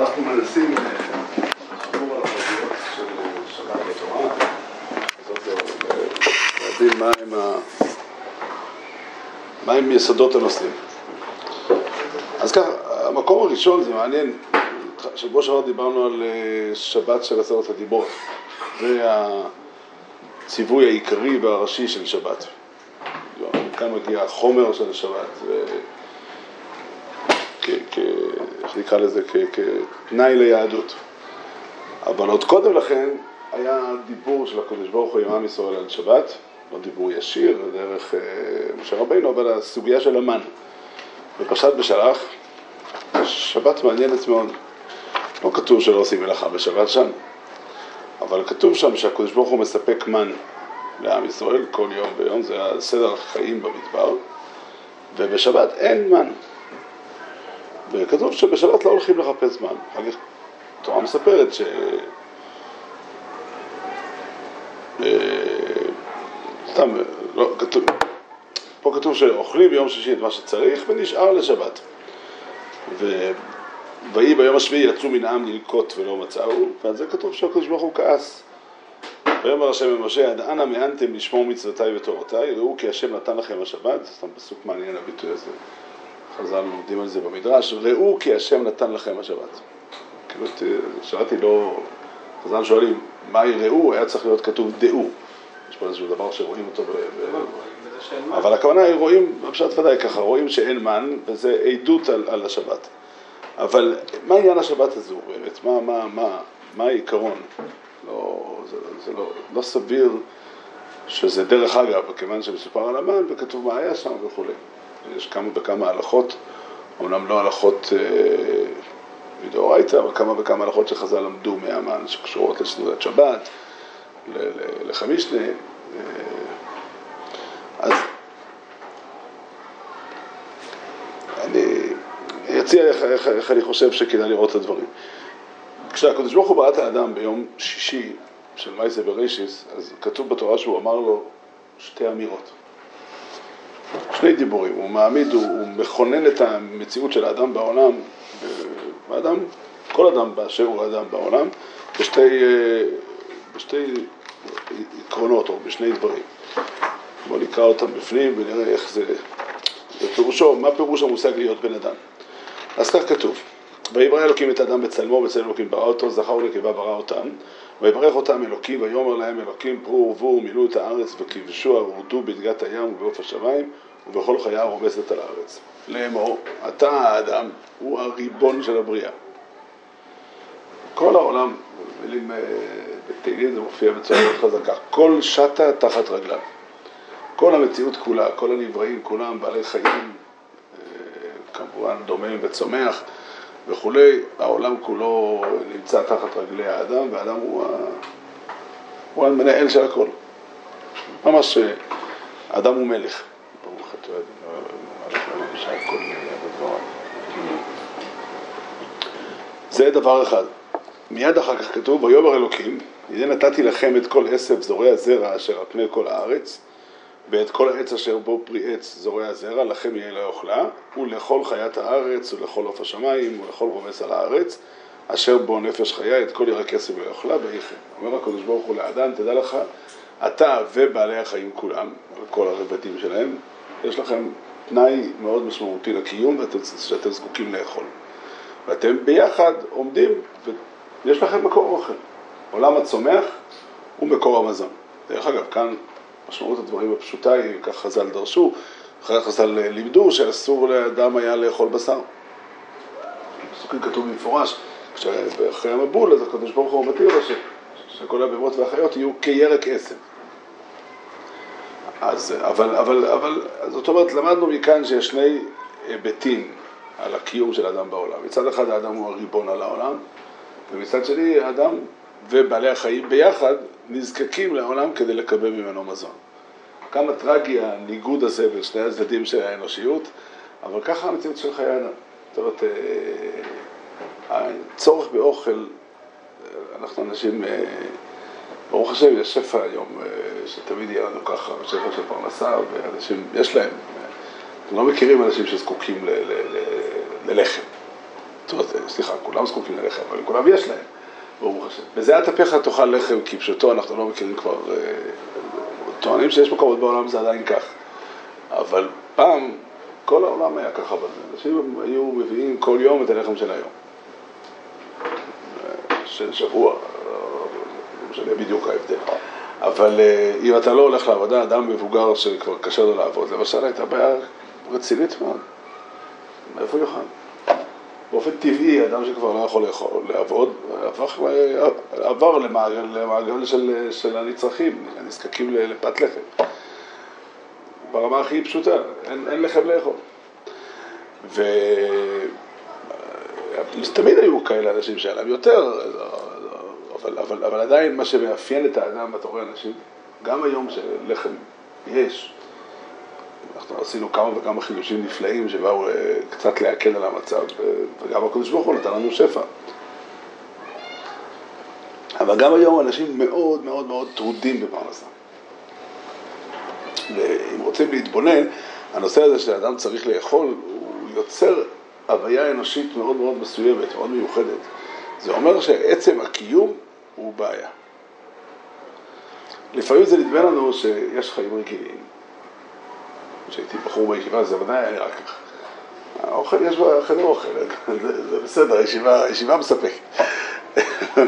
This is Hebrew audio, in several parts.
אנחנו מנסים אה, לחבור על החברות של שבת בתורה, להבין מהם ה... מהם יסודות הנושאים. אז ככה, המקום הראשון, זה מעניין, שבוע שעבר דיברנו על אה, שבת של עשרת הדיברות. זה הציווי העיקרי והראשי של שבת. כאן מגיע החומר של השבת, ו... כ... נקרא לזה? כתנאי ליהדות. אבל עוד קודם לכן היה דיבור של הקדוש ברוך הוא עם עם ישראל על שבת, לא דיבור ישיר, דרך אה, משה רבינו, אבל הסוגיה של המן. בפרשת בשלח, שבת מעניינת מאוד. לא כתוב שלא עושים מלאכה בשבת שם, אבל כתוב שם שהקדוש ברוך הוא מספק מן לעם ישראל כל יום ויום, זה הסדר החיים במדבר, ובשבת אין מן. וכתוב שבשבת לא הולכים לחפש מן. אחר כך התורה מספרת ש... אה, סתם, לא, כתוב, פה כתוב שאוכלים ביום שישי את מה שצריך ונשאר לשבת. ו... ויהי ביום השביעי יצאו מן העם ללקוט ולא מצאו, ועל זה כתוב שהקדוש ברוך הוא כעס. ויאמר השם למשה, עד אנה מאנתם לשמור מצוותיי ותורותיי, ראו כי השם נתן לכם השבת, זה סתם פסוק מעניין הביטוי הזה. חז"ל לומדים על זה במדרש, ראו כי השם נתן לכם השבת. כאילו, שאלתי לא, חז"ל שואלים, מהי ראו? היה צריך להיות כתוב דעו. יש פה איזשהו דבר שרואים אותו ב... אבל הכוונה היא רואים, בפשט ודאי ככה, רואים שאין מן, וזה עדות על, על השבת. אבל מה עניין השבת הזו באמת? מה, מה, מה, מה העיקרון? לא, זה, זה לא, לא סביר שזה דרך אגב, כיוון שמסופר על המן וכתוב מה היה שם וכולי. יש כמה וכמה הלכות, אומנם לא הלכות אה, מדאורייתא, אבל כמה וכמה הלכות שחז"ל למדו מהמן שקשורות לסעודת שבת, לחמישנה. אה, אז אני אציע איך, איך, איך אני חושב שכדאי לראות את הדברים. כשהקדוש ברוך הוא את האדם ביום שישי של מייסה בראשיס, אז כתוב בתורה שהוא אמר לו שתי אמירות. שני דיבורים, הוא מעמיד, הוא, הוא מכונן את המציאות של האדם בעולם, האדם, כל אדם באשר הוא אדם בעולם, בשתי, בשתי עקרונות או בשני דברים. בואו נקרא אותם בפנים ונראה איך זה, בפירושו, מה פירוש המושג להיות בן אדם. אז כך כתוב, ויברא אלוקים את האדם בצלמו, בצלם אלוקים ברא אותו, זכר ונקבה ברא אותם, ויברך אותם אלוקים, ויאמר להם אלוקים פרו ורבו ומילאו את הארץ וכבשוה ורדו בדגת הים ובעוף השמיים ובכל חיה הרובסת על הארץ. לאמור, אתה האדם הוא הריבון של הבריאה. כל העולם, במילים אה, בתהילים זה מופיע בצורה מאוד חזקה, כל שטה תחת רגליו. כל המציאות כולה, כל הנבראים כולם, בעלי חיים, אה, כמובן דומם וצומח וכולי, העולם כולו נמצא תחת רגלי האדם, והאדם הוא, ה... הוא המנהל של הכל. ממש, האדם הוא מלך. ברוך אתה זה דבר אחד. מיד אחר כך כתוב, ויאמר אלוקים, הנה נתתי לכם את כל עשב זורע הזרע אשר על פני כל הארץ, ואת כל העץ אשר בו פרי עץ זורע הזרע, לכם יהיה לאוכלה, ולכל חיית הארץ, ולכל עוף השמיים, ולכל רומס על הארץ, אשר בו נפש חיה, את כל ירק כסף לאוכלה, ויחם. אומר הקדוש ברוך הוא לאדם, תדע לך, אתה ובעלי החיים כולם, כל הרבדים שלהם, יש לכם תנאי מאוד משמעותי לקיום, שאתם זקוקים לאכול. ואתם ביחד עומדים, ויש לכם מקור אוכל. עולם הצומח הוא מקור המזון. דרך אגב, כאן משמעות הדברים הפשוטה היא, כך חז"ל דרשו, אחרי חז"ל לימדו שאסור לאדם היה לאכול בשר. בפסוקים כתוב במפורש, אחרי המבול, אז הקדוש ברוך הוא מתיר לו שכל הבהמות והחיות יהיו כירק עשב. אז, אבל, אבל, אבל, זאת אומרת, למדנו מכאן שיש שני היבטים על הקיום של האדם בעולם. מצד אחד האדם הוא הריבון על העולם, ומצד שני האדם ובעלי החיים ביחד נזקקים לעולם כדי לקבל ממנו מזון. כמה טרגי הניגוד הזה בין שני הצדדים של האנושיות, אבל ככה המציאות של חיי אדם. זאת אומרת, אה, הצורך באוכל, אנחנו אנשים, אה, ברוך השם, יש שפע היום, אה, שתמיד יהיה לנו ככה, שפע של פרנסה, ואנשים, יש להם. אנחנו לא מכירים אנשים שזקוקים ללחם. סליחה, כולם זקוקים ללחם, אבל לכולם יש להם, ברוך השם. בזה אטפך תאכל לחם, כי פשוטו אנחנו לא מכירים כבר, אה, טוענים שיש מקומות בעולם זה עדיין כך. אבל פעם, כל העולם היה ככה, אנשים היו מביאים כל יום את הלחם של היום. של שבוע, לא משנה בדיוק ההבדל. אבל אה, אם אתה לא הולך לעבודה, אדם מבוגר שכבר קשה לו לעבוד, למשל הייתה בעיה רצינית מאוד. מאיפה יאכל? באופן טבעי, אדם שכבר לא יכול לעבוד, הפך, עבר למעגל, למעגל של, של הנצרכים, הנזקקים לפת לחם. ברמה הכי פשוטה, אין, אין לחם לאכול. ותמיד היו כאלה אנשים שהיה להם יותר, אבל, אבל, אבל עדיין מה שמאפיין את האדם, אתה רואה אנשים, גם היום שלחם יש, אנחנו עשינו כמה וכמה חידושים נפלאים שבאו אה, קצת להקל על המצב, וגם הקדוש ברוך הוא נתן לנו שפע. אבל גם היום אנשים מאוד מאוד מאוד טרודים בפרנסה. ואם רוצים להתבונן, הנושא הזה שאדם צריך לאכול, הוא יוצר הוויה אנושית מאוד מאוד מסוימת, מאוד מיוחדת. זה אומר שעצם הקיום הוא בעיה. לפעמים זה נדמה לנו שיש חיים רגילים. כשהייתי בחור בישיבה זה ודאי היה נראה ככה. האוכל, יש בחדר אוכל, זה, בסדר, הישיבה, מספקת.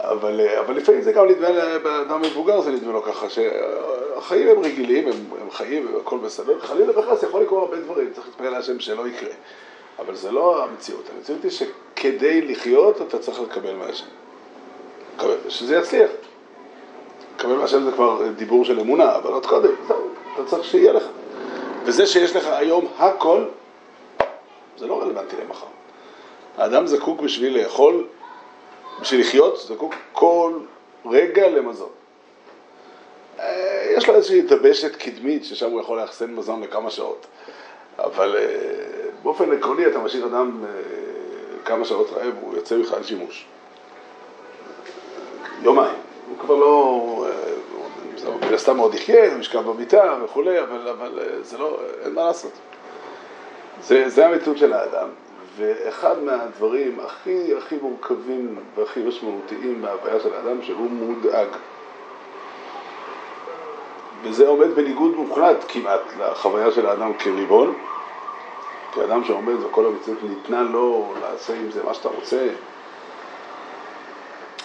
אבל, לפעמים זה גם נדמה לאדם מבוגר, זה נדמה לו ככה, שהחיים הם רגילים, הם, הם חיים והכל בסדר, חלילה וחס יכול לקרות הרבה דברים, צריך להתפלל להשם שלא יקרה. אבל זה לא המציאות, המציאות היא שכדי לחיות אתה צריך לקבל מהשם. שזה יצליח. לקבל מהשם זה כבר דיבור של אמונה, אבל עוד קודם, זהו, אתה צריך שיהיה לך. וזה שיש לך היום הכל, זה לא רלוונטי למחר. האדם זקוק בשביל לאכול, בשביל לחיות, זקוק כל רגע למזון. אה, יש לו איזושהי דבשת קדמית ששם הוא יכול לאחסן מזון לכמה שעות. אבל אה, באופן עקרוני אתה משאיר אדם אה, כמה שעות רעב, הוא יוצא בכלל שימוש. יומיים. הוא כבר לא, מן הסתם עוד יחיה, הוא ישכב במיטה וכולי, אבל, אבל זה לא, אין מה לעשות. זה, זה המציאות של האדם, ואחד מהדברים הכי הכי מורכבים והכי משמעותיים בהוויה של האדם, שהוא מודאג. וזה עומד בניגוד מוחלט כמעט לחוויה של האדם כריבון, כאדם שעומד וכל המציאות ניתנה לו לעשה עם זה מה שאתה רוצה,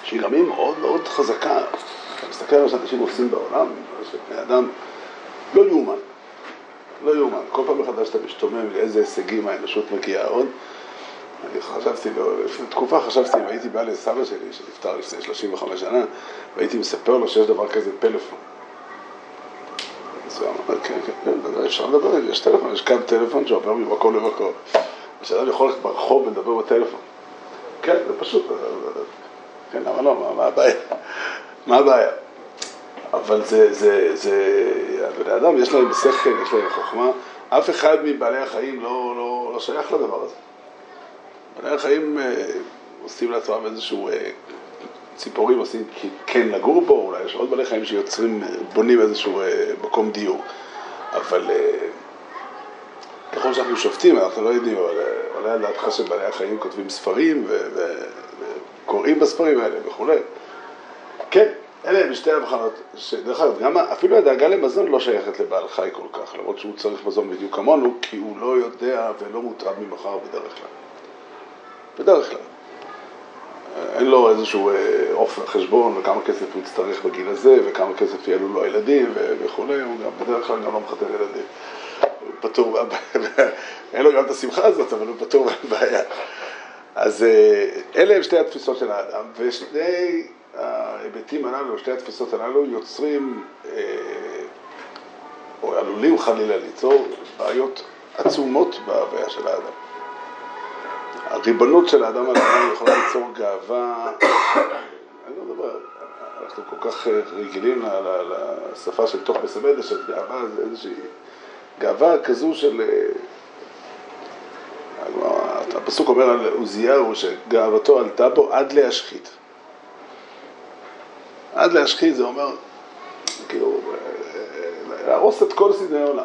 שהיא גם היא מאוד מאוד חזקה. אתה מסתכל על מה שאנשים עושים בעולם, שבני אדם לא יאומן, לא יאומן. כל פעם מחדש אתה משתומם לאיזה הישגים האנושות מגיעה עוד. אני חשבתי, לפני תקופה חשבתי, אם הייתי בא לסבא שלי, שנפטר לפני 35 שנה, והייתי מספר לו שיש דבר כזה פלאפון. אז הוא אמר, כן, כן, כן, אפשר לדבר, יש טלפון, יש קו טלפון שעובר ממקום למקום. ושאדם יכול ללכת ברחוב ולדבר בטלפון. כן, זה פשוט, כן, למה לא, מה הבעיה? מה הבעיה? אבל זה, זה, זה, בני אדם יש להם שכל, יש להם חוכמה, אף אחד מבעלי החיים לא, לא, לא שייך לדבר הזה. בעלי החיים אה, עושים לעצמם איזשהו, אה, ציפורים עושים כן לגור בו, אולי יש עוד בעלי חיים שיוצרים, אה, בונים איזשהו אה, מקום דיור, אבל אה, ככל שאנחנו שופטים, אנחנו לא יודעים, אבל אה, עולה על דעתך שבעלי החיים כותבים ספרים ו... ו קוראים בספרים האלה וכולי. כן, אלה הם שתי הבחנות, שדרך אגב, גם אפילו הדאגה למזון לא שייכת לבעל חי כל כך, למרות שהוא צריך מזון בדיוק כמונו, כי הוא לא יודע ולא מוטרד ממחר בדרך כלל. בדרך כלל. אין לו איזשהו אופן אה, חשבון וכמה כסף הוא יצטרך בגיל הזה וכמה כסף יעלו לו הילדים וכולי, הוא גם בדרך כלל גם לא מחתן ילדים. הוא פטור מהבעיה, אין לו גם את השמחה הזאת, אבל הוא פטור מהבעיה. אז אה, אלה הם שתי התפיסות של האדם, ושני ההיבטים הללו, שתי התפיסות הללו יוצרים, אה, או עלולים חלילה ליצור בעיות עצומות בהוויה של האדם. הריבונות של האדם על האדם יכולה ליצור גאווה, אני לא מדבר, אנחנו כל כך רגילים לשפה של תוך בסמדה, של גאווה זה איזושהי גאווה כזו של אה, הפסוק אומר על עוזיהו שגאוותו עלתה בו עד להשחית. עד להשחית זה אומר, כאילו, להרוס את כל סדרי העולם.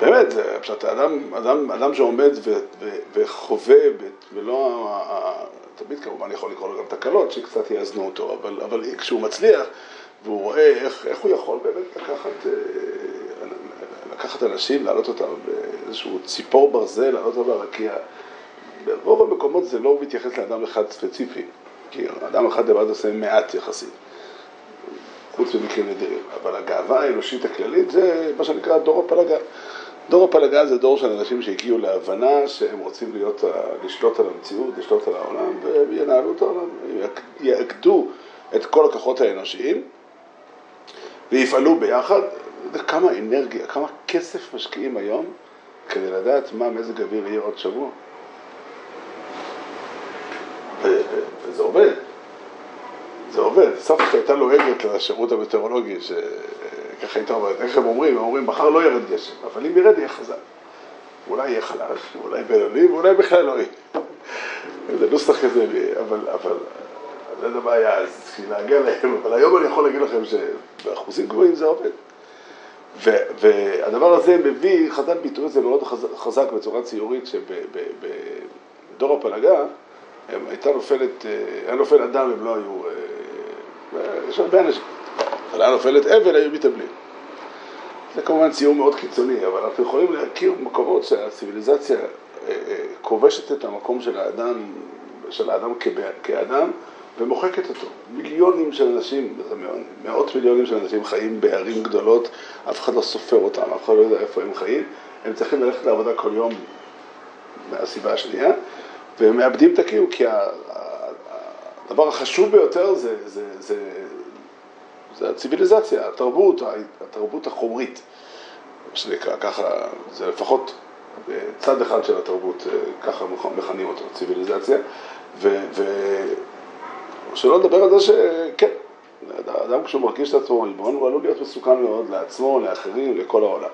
באמת, פשוט אדם, אדם, אדם שעומד ו, ו, וחווה, ולא, תמיד כמובן יכול לקרוא לו גם תקלות שקצת יאזנו אותו, אבל, אבל כשהוא מצליח והוא רואה איך, איך הוא יכול באמת לקחת, אה, לקחת אנשים, להעלות אותם באיזשהו ציפור ברזל, להעלות אותם ברקיע. ברוב המקומות זה לא מתייחס לאדם אחד ספציפי, כי אדם אחד לבד עושה מעט יחסית. חוץ ממקרים נדירים. אבל הגאווה האנושית הכללית זה מה שנקרא דור הפלגה. דור הפלגה זה דור של אנשים שהגיעו להבנה שהם רוצים להיות, לשלוט על המציאות, לשלוט על העולם, והם ינהלו את העולם, יאגדו את כל הכוחות האנושיים ויפעלו ביחד. כמה אנרגיה, כמה כסף משקיעים היום כדי לדעת מה מזג האוויר יהיה עוד שבוע. וזה עובד. זה עובד. סבתא הייתה לועגת לשירות המטאורולוגי, שככה הייתה אומרת, איך הם אומרים? הם אומרים, מחר לא ירד גשם, אבל אם ירד יהיה חזק. אולי יהיה חלש, אולי בינוני, ואולי בכלל לא יהיה. זה נוסח כזה, אבל, אבל, לא יודע מה היה אז, להגיע להם, אבל היום אני יכול להגיד לכם שבאחוזים גבוהים זה עובד. והדבר הזה מביא, חז"ל ביטוי את זה מאוד חזק בצורה ציורית, שבדור הפלגה הייתה נופלת, אה, היה נופל אדם, הם לא היו אה, יש הרבה אנשים. אבל היה נופלת אבל, היו מתאבלים. זה כמובן ציור מאוד קיצוני, אבל אנחנו יכולים להכיר מקומות שהציוויליזציה אה, אה, כובשת את המקום של האדם, של האדם כאדם, ומוחקת אותו. מיליונים של אנשים, מאות מיליונים של אנשים חיים בערים גדולות, אף אחד לא סופר אותם, אף אחד לא יודע איפה הם חיים, הם צריכים ללכת לעבודה כל יום מהסיבה השנייה, והם מאבדים את הקיום, כי הדבר החשוב ביותר זה, זה, זה, זה הציוויליזציה, התרבות, התרבות החומרית, מה שנקרא, ככה, זה לפחות צד אחד של התרבות, ככה מכנים אותו, ציוויליזציה, ושלא לדבר על זה שכן, האדם כשהוא מרגיש את עצמו ריבון, הוא עלול להיות מסוכן מאוד לעצמו, לאחרים, לכל העולם.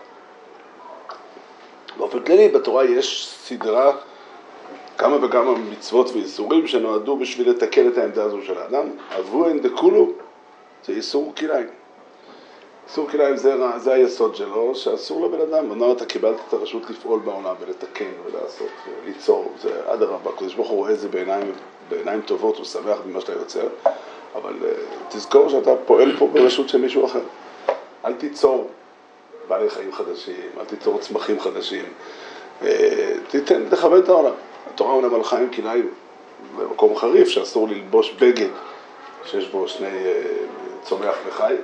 באופן כללי, בתורה יש סדרה כמה וכמה מצוות ואיסורים שנועדו בשביל לתקן את העמדה הזו של האדם. אין דקולו, זה איסור כליים. איסור כליים זה, זה היסוד שלו, שאסור לבן אדם. אמר אתה קיבלת את הרשות לפעול בעולם ולתקן ולעשות, ליצור. זה אדרבה, הקדוש ברוך הוא רואה את זה בעיניים, בעיניים טובות, הוא שמח במה שאתה יוצר, אבל uh, תזכור שאתה פועל פה ברשות של מישהו אחר. אל תיצור בעלי חיים חדשים, אל תיצור צמחים חדשים. Uh, תיתן, תכבד את העולם. התורה אומנם הלכה עם כלאיים במקום חריף, שאסור ללבוש בגד שיש בו שני אה, צומח וחי.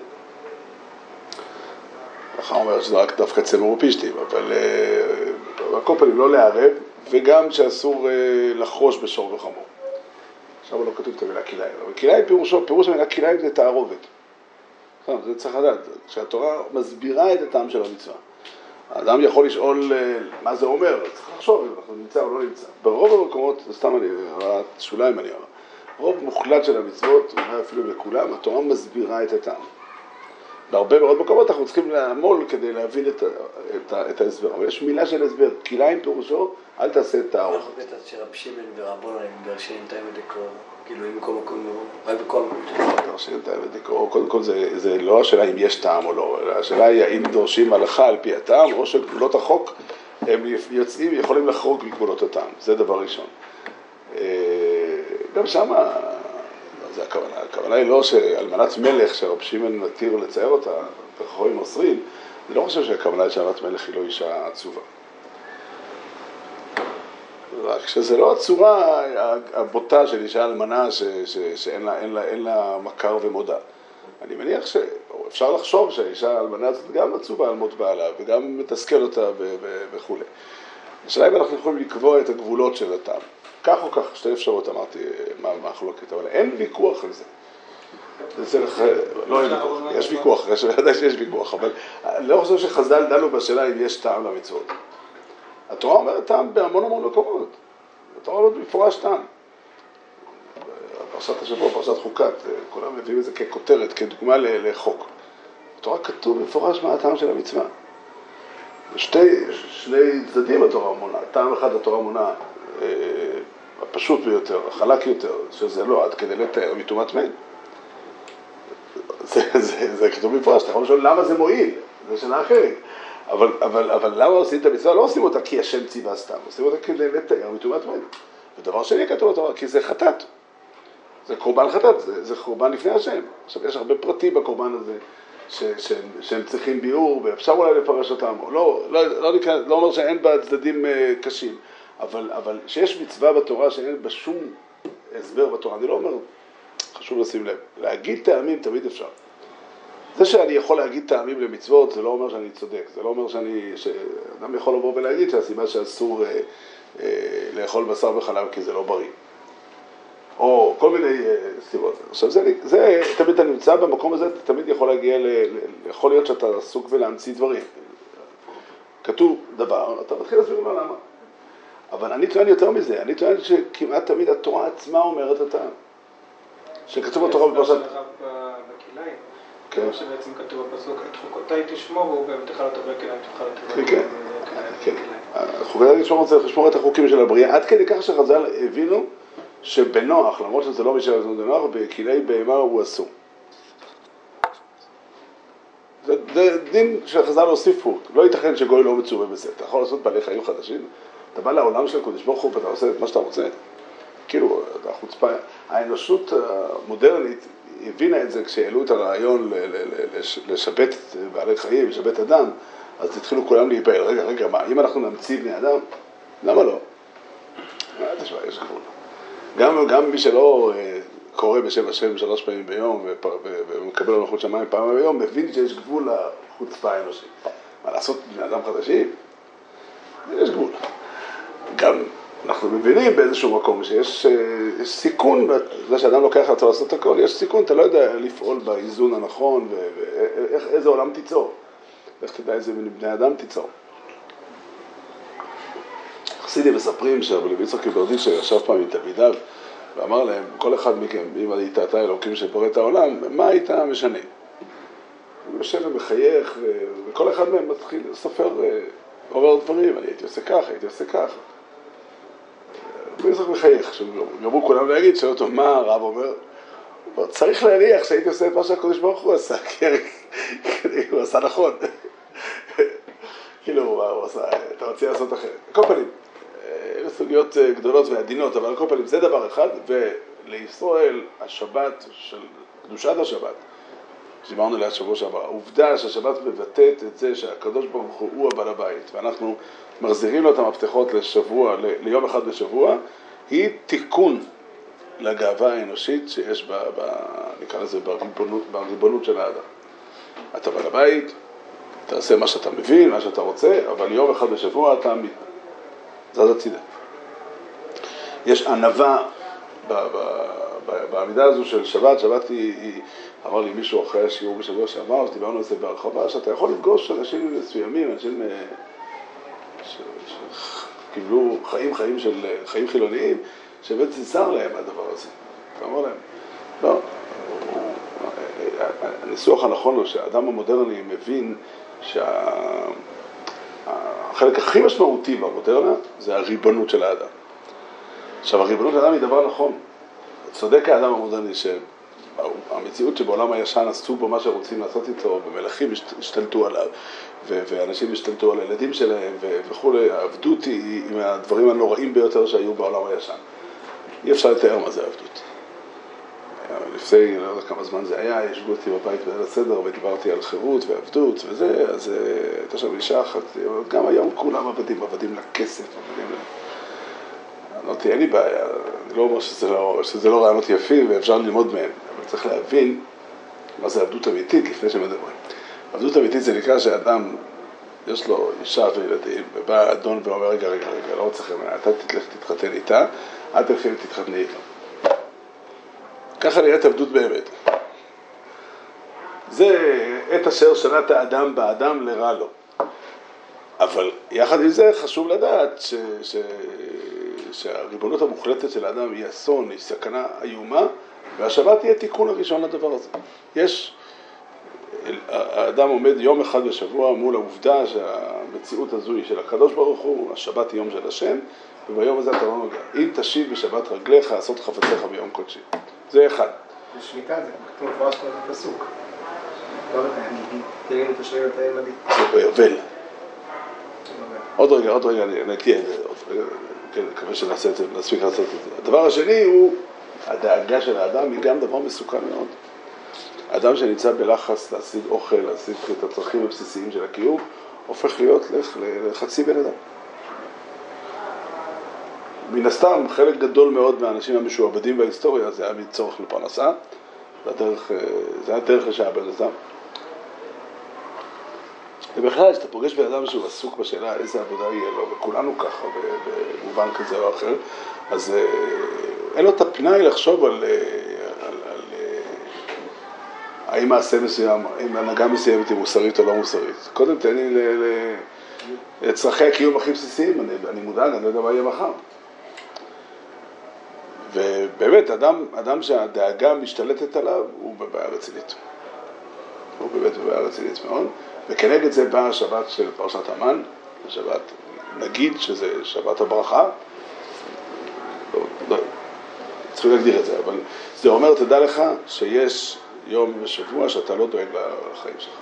ההלכה אומרת שזה רק דווקא צלמו ופישטים, אבל אה, על כל פנים לא לערב, וגם שאסור אה, לחרוש בשור וחמור. עכשיו לא כתוב את המילה כלאיים, אבל כלאיים פירושו, פירוש המילה כלאיים זה תערובת. זה צריך לדעת, כשהתורה מסבירה את הטעם של המצווה. האדם יכול לשאול אה, מה זה אומר, צריך לחשוב אם אנחנו נמצא או לא נמצא. ברוב המקומות, סתם אני, שוליים אני אומר, רוב מוחלט של המצוות, אולי אפילו בכולם, התורה מסבירה את הטעם. בהרבה מאוד מקומות אנחנו צריכים לעמול כדי להבין את, את, את ההסבר, אבל יש מילה של הסבר, כליים פירושו, אל תעשה את הארוך. אנחנו בטח שרב שמעון ורבון הם את האמת לקרוא, כאילו אם בכל מקום, רק בכל מקום. דורשים את האמת קודם כל זה, לא השאלה אם יש טעם או לא, אלא השאלה היא האם דורשים הלכה על פי הטעם, או שגבולות החוק הם יוצאים, יכולים לחרוג מגבולות הטעם, זה דבר ראשון. אה, גם שמה זה הכוונה. הכוונה היא לא שאלמנת מלך שרב שמעון מתיר לצייר אותה, וחכמים אוסרים, אני לא חושב שהכוונה היא שאלמנת מלך היא לא אישה עצובה. רק שזה לא הצורה הבוטה של אישה אלמנה ש, ש, שאין לה, לה, לה מכר ומודה. אני מניח שאפשר לחשוב שהאישה האלמנה הזאת גם עצובה על מות בעלה וגם מתסכל אותה וכולי. השאלה אם אנחנו יכולים לקבוע את הגבולות של הטעם. כך או כך, שתי אפשרויות אמרתי, מה המחלוקת, אבל אין ויכוח על זה. צריך, לא ויכוח, יש ויכוח, ודאי שיש ויכוח, אבל אני לא חושב שחז"ל דנו בשאלה אם יש טעם למצוות. התורה אומרת טעם בהמון המון מקומות. התורה אומרת במפורש טעם. פרשת השבוע, פרשת חוקת, כולם מביאים את זה ככותרת, כדוגמה לחוק. בתורה כתוב במפורש מה הטעם של המצווה. שתי, שני צדדים התורה מונה, טעם אחד התורה מונה אה, הפשוט ביותר, החלק יותר, שזה לא עד כדי לתאר מטומאת מת. זה, זה, זה כתוב במפורש, אתה יכול לשאול למה זה מועיל, זו שאלה אחרת. אבל, אבל, אבל למה עושים את המצווה? לא עושים אותה כי השם ציווה סתם, עושים אותה כדי לתאר מטומאת מת. ודבר שני כתוב בתורה, כי זה חטאת. זה קורבן חטאת, זה, זה קורבן לפני השם. עכשיו, יש הרבה פרטים בקורבן הזה ש, שהם, שהם צריכים ביאור, ואפשר אולי לפרש אותם, או לא, לא, לא, לא, לא אומר שאין בה צדדים אה, קשים, אבל, אבל שיש מצווה בתורה שאין בה שום הסבר בתורה, אני לא אומר, חשוב לשים לב, להגיד טעמים תמיד אפשר. זה שאני יכול להגיד טעמים למצוות, זה לא אומר שאני צודק, זה לא אומר שאני, שאדם יכול לבוא ולהגיד שהסיבה שאסור אה, אה, לאכול בשר וחלב כי זה לא בריא. או כל מיני אה, סיבות. עכשיו זה, זה, תמיד אתה נמצא במקום הזה, אתה תמיד יכול להגיע, ל, ל, יכול להיות שאתה עסוק ולהמציא דברים. כתוב דבר, אתה מתחיל להסביר לו למה. אבל אני טוען יותר מזה, אני טוען שכמעט תמיד התורה עצמה אומרת את ה... שכתוב בתורה בפרשת... כן. שבעצם כתוב בפסוק, את חוקותיי תשמור, ובאמתך לא תבוא כליים תאכל את כן, כן, כן. חוקותיי לשמור צריך לשמור את החוקים של הבריאה, עד כדי כך שחז"ל הבינו שבנוח, למרות שזה לא משל בנוח, בכלי בהמה הוא אסור. זה, זה דין שחז"ל הוסיפו, לא ייתכן שגוי לא מצווה בזה. אתה יכול לעשות בעלי חיים חדשים, אתה בא לעולם של הקודש ברוך הוא ואתה עושה את מה שאתה רוצה. כאילו, החוצפה, האנושות המודרנית הבינה את זה כשהעלו את הרעיון לשבת בעלי חיים, לשבת אדם, אז התחילו כולם להיבהל, רגע, רגע, מה, אם אנחנו נמציא בני אדם, למה לא? תשמע, יש גבול. גם, גם מי שלא אה, קורא בשם השם שלוש פעמים ביום ומקבל מלכות שמיים פעם ביום, מבין שיש גבול לחוצפה האנושית. מה לעשות בני אדם חדשים? יש גבול. גם אנחנו מבינים באיזשהו מקום שיש אה, סיכון, זה שאדם לוקח לעצמו לעשות הכל, יש סיכון, אתה לא יודע לפעול באיזון הנכון ואיזה עולם תיצור. איך תדע איזה בני אדם תיצור. חסידים מספרים שרבי יצחק קיברדיצ'ה ישב פעם עם תלמידיו ואמר להם, כל אחד מכם, אם היית אתה אלוקים שבורא את העולם, מה היית משנה? הוא יושב ומחייך, וכל אחד מהם מתחיל אה, אומר דברים, אני הייתי עושה ככה, הייתי עושה ככה. יצחק מחייך, גמרו כולם להגיד, שואל אותו, מה הרב אומר? הוא צריך להניח שהייתי עושה את מה שהקדוש ברוך הוא עשה, כי הוא עשה נכון. כאילו, הוא עשה, אתה רוצה לעשות אחרת. על כל פנים, אלה סוגיות אה, גדולות ועדינות, אבל על כל פנים זה דבר אחד, ולישראל השבת של קדושת השבת, שדיברנו עליה שבוע שעבר, העובדה שהשבת מבטאת את זה שהקדוש ברוך הוא הבעל הבית, ואנחנו מחזירים לו את המפתחות לשבוע, ל- ליום אחד בשבוע, היא תיקון לגאווה האנושית שיש בה, ב, נקרא לזה, בריבונות, בריבונות של האדם. אתה בעל הבית, תעשה מה שאתה מבין, מה שאתה רוצה, אבל יום אחד בשבוע אתה זז הצידה. יש ענווה בעמידה הזו של שבת, שבת היא, היא, אמר לי מישהו אחרי השיעור בשבוע שעבר, שדיברנו על זה בהרחבה, שאתה יכול לפגוש אנשים מסוימים, אנשים אה, שקיבלו חיים, חיים של, חיים חילוניים, שבאמת זר להם הדבר הזה. אתה אומר להם, לא, הניסוח הנכון הוא שהאדם המודרני מבין שהחלק הכי משמעותי במודרנה זה הריבונות של האדם. עכשיו, הריבונות של האדם היא דבר נכון. צודק האדם המודרני שהמציאות שבעולם הישן עשו בו מה שרוצים לעשות איתו, ומלכים השתלטו עליו, ואנשים השתלטו על הילדים שלהם וכולי, העבדות היא עם הדברים הנוראים ביותר שהיו בעולם הישן. אי אפשר לתאר מה זה עבדות. לפני, לא יודע כמה זמן זה היה, ישבו אותי בבית בליל הסדר ודיברתי על חירות ועבדות וזה, אז אה, הייתה שם אישה אחת, גם היום כולם עבדים, עבדים לכסף, עבדים ל... אמרתי, אין לי בעיה, אני לא אומר שזה לא, שזה לא רעיונות יפים ואפשר ללמוד מהם, אבל צריך להבין מה זה עבדות אמיתית לפני שמדברים. עבדות אמיתית זה נקרא שאדם, יש לו אישה וילדים, ובא אדון ואומר, רגע, רגע, רגע, לא רוצה לכם, אתה תלך תתחתן איתה, אל תלכי ותתחתני איתה. ככה נראית עבדות באמת. זה עת אשר שנאת האדם באדם לרע לו. אבל יחד עם זה חשוב לדעת ש, ש, שהריבונות המוחלטת של האדם היא אסון, היא סכנה איומה, והשבת תהיה תיקון הראשון לדבר הזה. יש, האדם עומד יום אחד בשבוע מול העובדה שהמציאות הזו היא של הקדוש ברוך הוא, השבת היא יום של השם, וביום הזה אתה לא נוגע. אם תשיב בשבת רגליך, עשות חפציך ביום קודשי. זה אחד. בשמיטה זה כתוב מפורש בפסוק. לא ביובל. עוד רגע, עוד רגע, אני נקטיה את זה, עוד רגע, כן, מקווה שנעשה את זה, נספיק לעשות את זה. הדבר השני הוא, הדאגה של האדם היא גם דבר מסוכן מאוד. אדם שנמצא בלחץ להשיג אוכל, להשיג את הצרכים הבסיסיים של הקיום, הופך להיות לח- לחצי בן אדם. מן הסתם, חלק גדול מאוד מהאנשים המשועבדים בהיסטוריה זה היה מצורך לפרנסה, אה, זה היה דרך לשעה בן אדם. ובכלל, כשאתה פוגש בן אדם שהוא עסוק בשאלה איזה עבודה יהיה לו, וכולנו ככה במובן כזה או אחר, אז אה, אין לו את הפנאי לחשוב על, אה, על, על אה, האם מעשה מסוים, האם הנהגה מסוימת היא מוסרית או לא מוסרית. קודם תן לי לצרכי הקיום הכי בסיסיים, אני, אני מודאג, אני לא יודע מה יהיה מחר. ובאמת, אדם, אדם שהדאגה משתלטת עליו, הוא בבעיה רצינית. הוא באמת בבעיה רצינית מאוד, וכנגד זה באה השבת של פרשת המן, השבת, נגיד שזה שבת הברכה, לא, לא, צריכים להגדיר את זה, אבל זה אומר, תדע לך שיש יום בשבוע שאתה לא דואג לחיים שלך.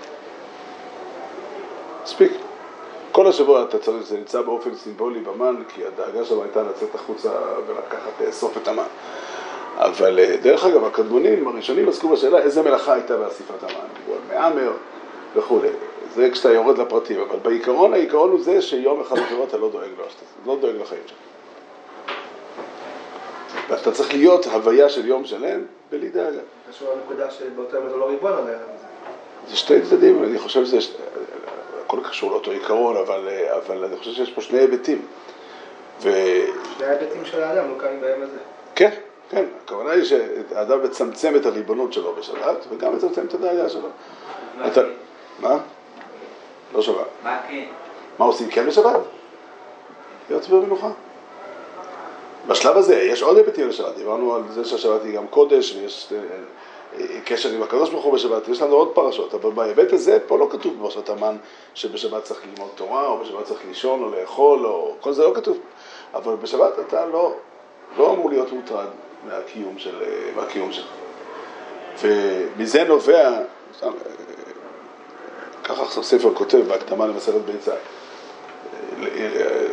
מספיק. כל השבוע אתה צריך, זה נמצא באופן סימבולי במן, כי הדאגה שלו הייתה לצאת החוצה ולקחת, לאסוף את המן. אבל אה, דרך אגב, הקדמונים הראשונים עסקו בשאלה איזה מלאכה הייתה באסיפת המן. דיברו על מהמר וכולי. זה כשאתה יורד לפרטים, אבל בעיקרון, העיקרון הוא זה שיום אחד בשבוע אתה לא דואג לו, שאתה לא דואג לחיים שלך. ואתה צריך להיות הוויה של יום שלם בלי דאגה. קשור לנקודה שבאותו יום אתה לא ריבון עליה. זה שתי צדדים, אני חושב שזה, הכל קשור לאותו עיקרון, אבל, אבל אני חושב שיש פה שני היבטים. ו... שני ההיבטים של האדם לא קיימים ביום הזה. כן, כן, הכוונה היא שהאדם מצמצם את הריבונות שלו בשבת, וגם מצמצם את הדאגה שלו. אתה... מה? לא שבת. מה כן? מה עושים כן בשבת? להיות במנוחה. בשלב הזה יש עוד היבטים לשבת, דיברנו על זה שהשבת היא גם קודש ויש אה, קשר עם הקדוש ברוך הוא בשבת, יש לנו עוד פרשות, אבל בהיבט הזה פה לא כתוב בפרשת המן שבשבת צריך ללמוד תורה, או בשבת צריך לישון או לאכול, או כל זה לא כתוב, אבל בשבת אתה לא, לא אמור להיות מוטרד מהקיום, של, אה, מהקיום שלך. ומזה נובע, ככה הספר כותב בהקדמה למסכת ביצה,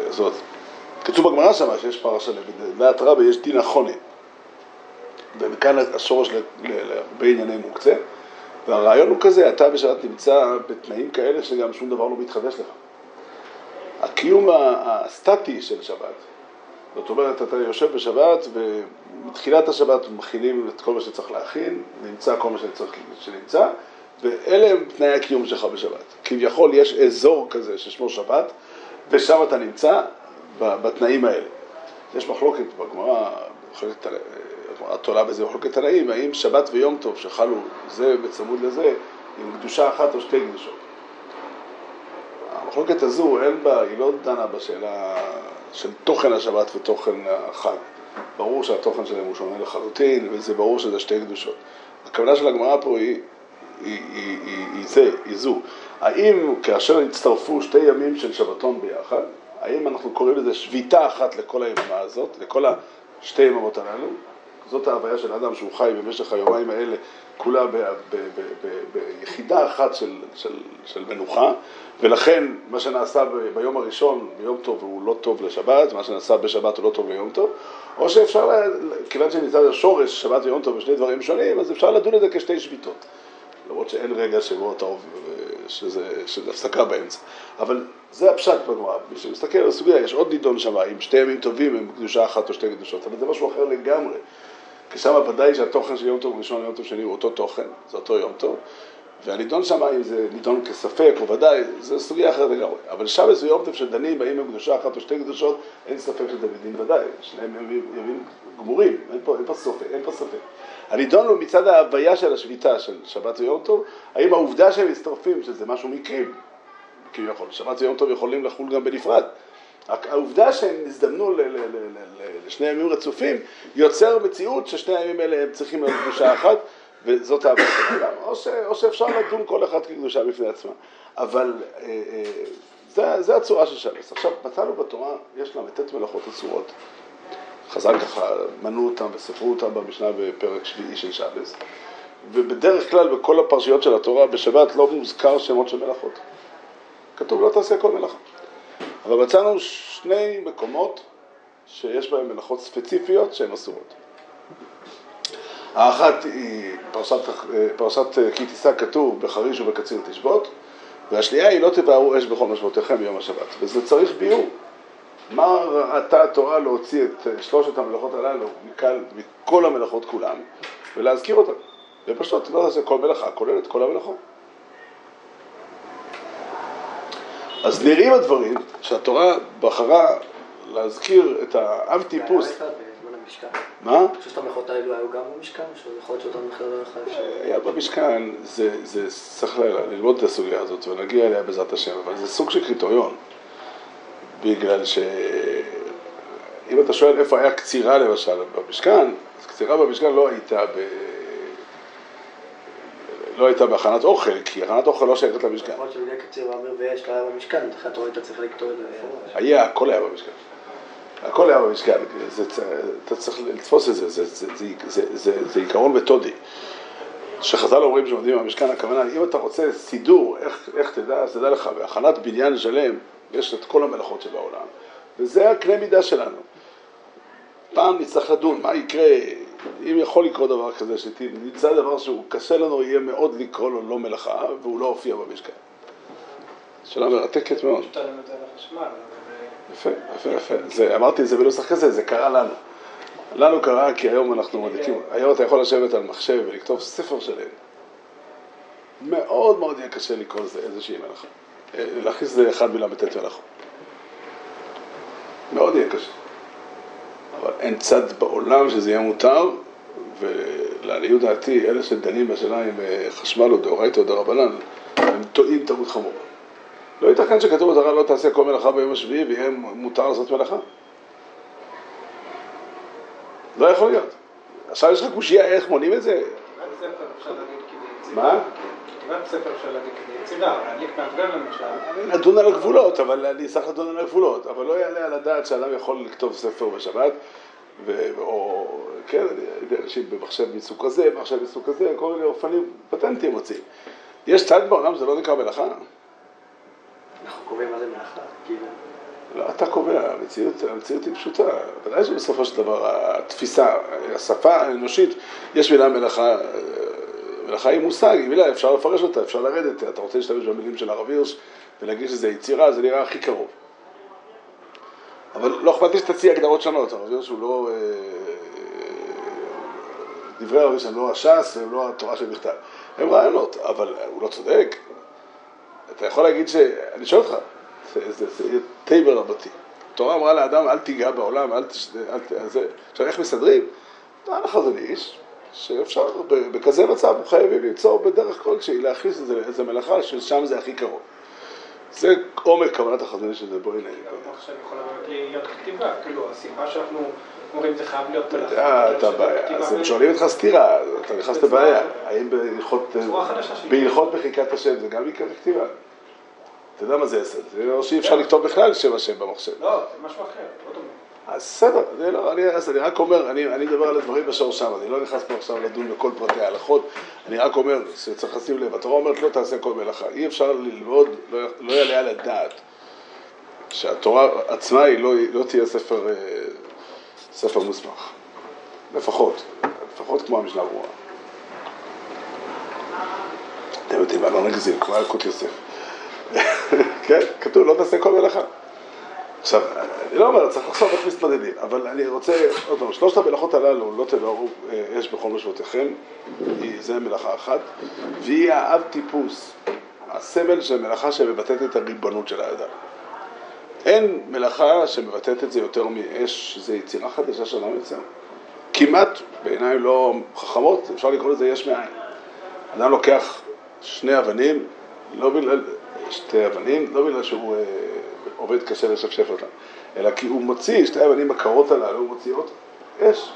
זאת, כתוב בגמרא שמה שיש פרשה, לדעת רבי יש דין החונה. ומכאן השורש להרבה ענייני מוקצה. והרעיון הוא כזה, אתה בשבת נמצא בתנאים כאלה שגם שום דבר לא מתחדש לך. הקיום הסטטי של שבת, זאת אומרת, אתה יושב בשבת ומתחילת השבת מכינים את כל מה שצריך להכין, נמצא כל מה שצריך שנמצא, ואלה הם תנאי הקיום שלך בשבת. כביכול יש אזור כזה ששמו שבת, ושם אתה נמצא בתנאים האלה. יש מחלוקת בגמרא, הגמרא תולה בזה מחלוקת תנאים, האם שבת ויום טוב שחלו זה בצמוד לזה, עם קדושה אחת או שתי קדושות. המחלוקת הזו, אין בה, היא לא דנה בשאלה של תוכן השבת ותוכן החג. ברור שהתוכן שלהם הוא שונה לחלוטין, וזה ברור שזה שתי קדושות. הכוונה של הגמרא פה היא, היא, היא, היא, היא זה, היא זו. האם כאשר הצטרפו שתי ימים של שבתון ביחד, האם אנחנו קוראים לזה שביתה אחת לכל היממה הזאת, לכל השתי יממות הללו? זאת ההוויה של האדם שהוא חי במשך היומיים האלה, כולה ביחידה אחת של, של, של מנוחה, ולכן מה שנעשה ב, ביום הראשון, ביום טוב, הוא לא טוב לשבת, מה שנעשה בשבת הוא לא טוב ליום טוב, או שאפשר, כיוון שנמצא השורש שבת ויום טוב בשני דברים שונים, אז אפשר לדון את זה כשתי שביתות. למרות שאין רגע שבו אתה שזה, שזה הפסקה באמצע. אבל זה הפשט בגמרא, מי שמסתכל על הסוגיה, יש עוד נידון שם, אם שתי ימים טובים הם קדושה אחת או שתי קדושות, אבל זה משהו אחר לגמרי. כי שם ודאי שהתוכן של יום טוב ראשון ויום טוב שני הוא אותו תוכן, זה אותו יום טוב, והנידון שם, אם זה נידון כספק או ודאי, זה סוגיה אחרת לגמרי. אבל יום טוב שדנים, האם הם קדושה אחת או שתי קדושות, אין ספק שזה בדין ודאי, שניהם ימים, גמורים, אין פה, אין פה ספק, אין פה ספק. הנידון הוא מצד ההוויה של השביתה של שבת ויום טוב, האם העובדה שהם מצטרפים, שזה משהו מקרים, כביכול, שבת ויום טוב יכולים לחול גם בנפרד. העובדה שהם הזדמנו לשני ימים רצופים, יוצר מציאות ששני הימים האלה הם צריכים להיות קדושה אחת, וזאת ההוויה של אדם. או, ש, או שאפשר לדון כל אחד כקדושה בפני עצמה. אבל אה, אה, זה, זה הצורה של שבס. עכשיו, מצאנו בתורה, יש ל"ט מלאכות אסורות. חז"ל ככה מנו אותם וספרו אותם במשנה בפרק שביעי של שבס. ובדרך כלל בכל הפרשיות של התורה בשבת לא מוזכר שמות של מלאכות. כתוב לא תעשה כל מלאכה. אבל מצאנו שני מקומות שיש בהם מלאכות ספציפיות שהן אסורות. האחת היא פרשת, פרשת כי תישא כתוב בחריש ובקציר תשבות, והשנייה היא לא תבערו אש בכל משמעותיכם ביום השבת, וזה צריך ביור. מה ראתה התורה להוציא את שלושת המלאכות הללו מכלל, מכל המלאכות כולן ולהזכיר אותן? ופשוט לא תעשה כל מלאכה, כולל את כל המלאכות. אז נראים הדברים שהתורה בחרה להזכיר את האב טיפוס. המשכן. מה? שלושת המלאכות האלו היו גם במשכן, או שיכול להיות שאותם בכלל לא היה אפשר. היה במשכן, זה, זה צריך ללמוד את הסוגיה הזאת ונגיע אליה בעזרת השם, אבל זה סוג של קריטריון. בגלל ש... אם אתה שואל איפה היה קצירה למשל במשכן, אז קצירה במשכן לא הייתה ב... לא הייתה בהכנת אוכל, כי הכנת אוכל לא שייכת למשכן. להיות שבידי קציר ואמיר ויש לא היה במשכן, אחרי התורה היית צריך לכתוב את זה. היה, הכל היה במשכן. הכל היה במשכן, אתה צריך לתפוס את זה, זה, עיקרון מתודי. שחז"ל אומרים שעומדים במשכן, הכוונה, אם אתה רוצה סידור, איך, איך תדע, אז תדע לך, בהכנת בניין שלם, יש את כל המלאכות שבעולם, וזה הקנה מידה שלנו. פעם נצטרך לדון מה יקרה, אם יכול לקרות דבר כזה, שנמצא דבר שהוא קשה לנו, יהיה מאוד לקרוא לו לא מלאכה, והוא לא הופיע במשכן. שאלה מרתקת מאוד. יפה, יפה, יפה. זה, אמרתי את זה בנוסח כזה, זה קרה לנו. לנו קרה כי היום אנחנו מדליקים, היום אתה יכול לשבת על מחשב ולכתוב ספר שלם. מאוד מאוד יהיה קשה לקרוא לזה איזושהי מלאכה. אה, להכניס את זה אחד מל"ט מלאכה. מאוד יהיה קשה. אבל אין צד בעולם שזה יהיה מותר, ולעניות דעתי, אלה שדנים בשאלה אם אה, חשמל או דאורייתא או דרבנן, הם טועים טעות חמורה. לא ייתכן שכתוב בתורה לא תעשה כל מלאכה ביום השביעי ויהיה מותר לעשות מלאכה. לא יכול להיות. עכשיו יש לך קושייה איך מונים את זה? מה? כתיבת ספר יצירה, להדליק למשל. נדון על הגבולות, אבל אני צריך לדון על הגבולות, אבל לא יעלה על הדעת שאדם יכול לכתוב ספר בשבת. או, כן, אני יודע, אנשים במחשב מסוג כזה, במחשב מסוג כזה, כל מיני אופנים פטנטים מוצאים. יש צד בעולם שזה לא נקרא מלאכה? כאילו. לא, אתה קובע, המציאות, המציאות היא פשוטה. ודאי שבסופו של דבר התפיסה, השפה האנושית, יש מילה מלאכה, מלאכה היא מושג, היא מילה, אפשר לפרש אותה, אפשר לרדת, אתה רוצה להשתמש במילים של הרב הירש ולהגיד שזה יצירה, זה נראה הכי קרוב. אבל לא אכפת לי שתציע הגדרות שונות, הרב הירש הוא לא... אה, דברי הרב הירש הם לא הש"ס והם לא התורה של בכתב, הם רעיונות, אבל הוא לא צודק. אתה יכול להגיד ש... אני שואל אותך, זה, טייבר רבתי. התורה אמרה לאדם, אל תיגע בעולם, אל תש... אל ת... זה... עכשיו, איך מסדרים? טען החזון איש, שאפשר, בכזה מצב חייבים ליצור בדרך כלשהי, להכניס איזה, מלאכה ששם זה הכי קרוב. זה עומק כוונת החזון איש הזה, בואי. גם עכשיו יכולה להיות כתיבה, כאילו הסיבה שאנחנו אומרים זה חייב להיות. אה, אתה בעיה, אז הם שואלים אותך סתירה, אתה נכנס לבעיה. האם בהלכות מחיקת השם זה גם עיקר כתיבה? אתה יודע מה זה עשר? זה או שאי אפשר לכתוב בכלל שם השם במחשב. לא, זה משהו אחר, לא דומה. אז בסדר, לא, אני, אז אני רק אומר, אני, אני מדבר על הדברים בשורשם, אני לא נכנס פה עכשיו לדון בכל פרטי ההלכות, אני רק אומר שצריך לשים לב, התורה אומרת לא תעשה כל מלאכה, אי אפשר ללמוד, לא, לא יעלה על הדעת שהתורה עצמה היא לא, לא תהיה ספר, אה, ספר מוסמך, לפחות, לפחות כמו המשנה ברורה. אתם יודעים מה, לא נגזים, כמו ילקוט יוסף. כן, כתוב, לא תעשה כל מלאכה. עכשיו, אני לא אומר, צריך לחשוב איך מתמודדים, אבל אני רוצה, עוד פעם, שלושת המלאכות הללו, לא תבערו אה, אש בכל משמעותיכם, היא- זה מלאכה אחת, והיא האב טיפוס, הסמל של מלאכה שמבטאת את הריבונות של האדם. אין מלאכה שמבטאת את זה יותר מאש, שזה יצירה חדשה שאדם יוצר. כמעט, בעיניי לא חכמות, אפשר לקרוא לזה יש מאין. אדם לוקח שני אבנים, לא בגלל, שתי אבנים, לא בגלל שהוא אה, עובד קשה לשפשף אותם, אלא כי הוא מוציא, שתי האבנים הקרות הללו, הוא מוציא עוד אש.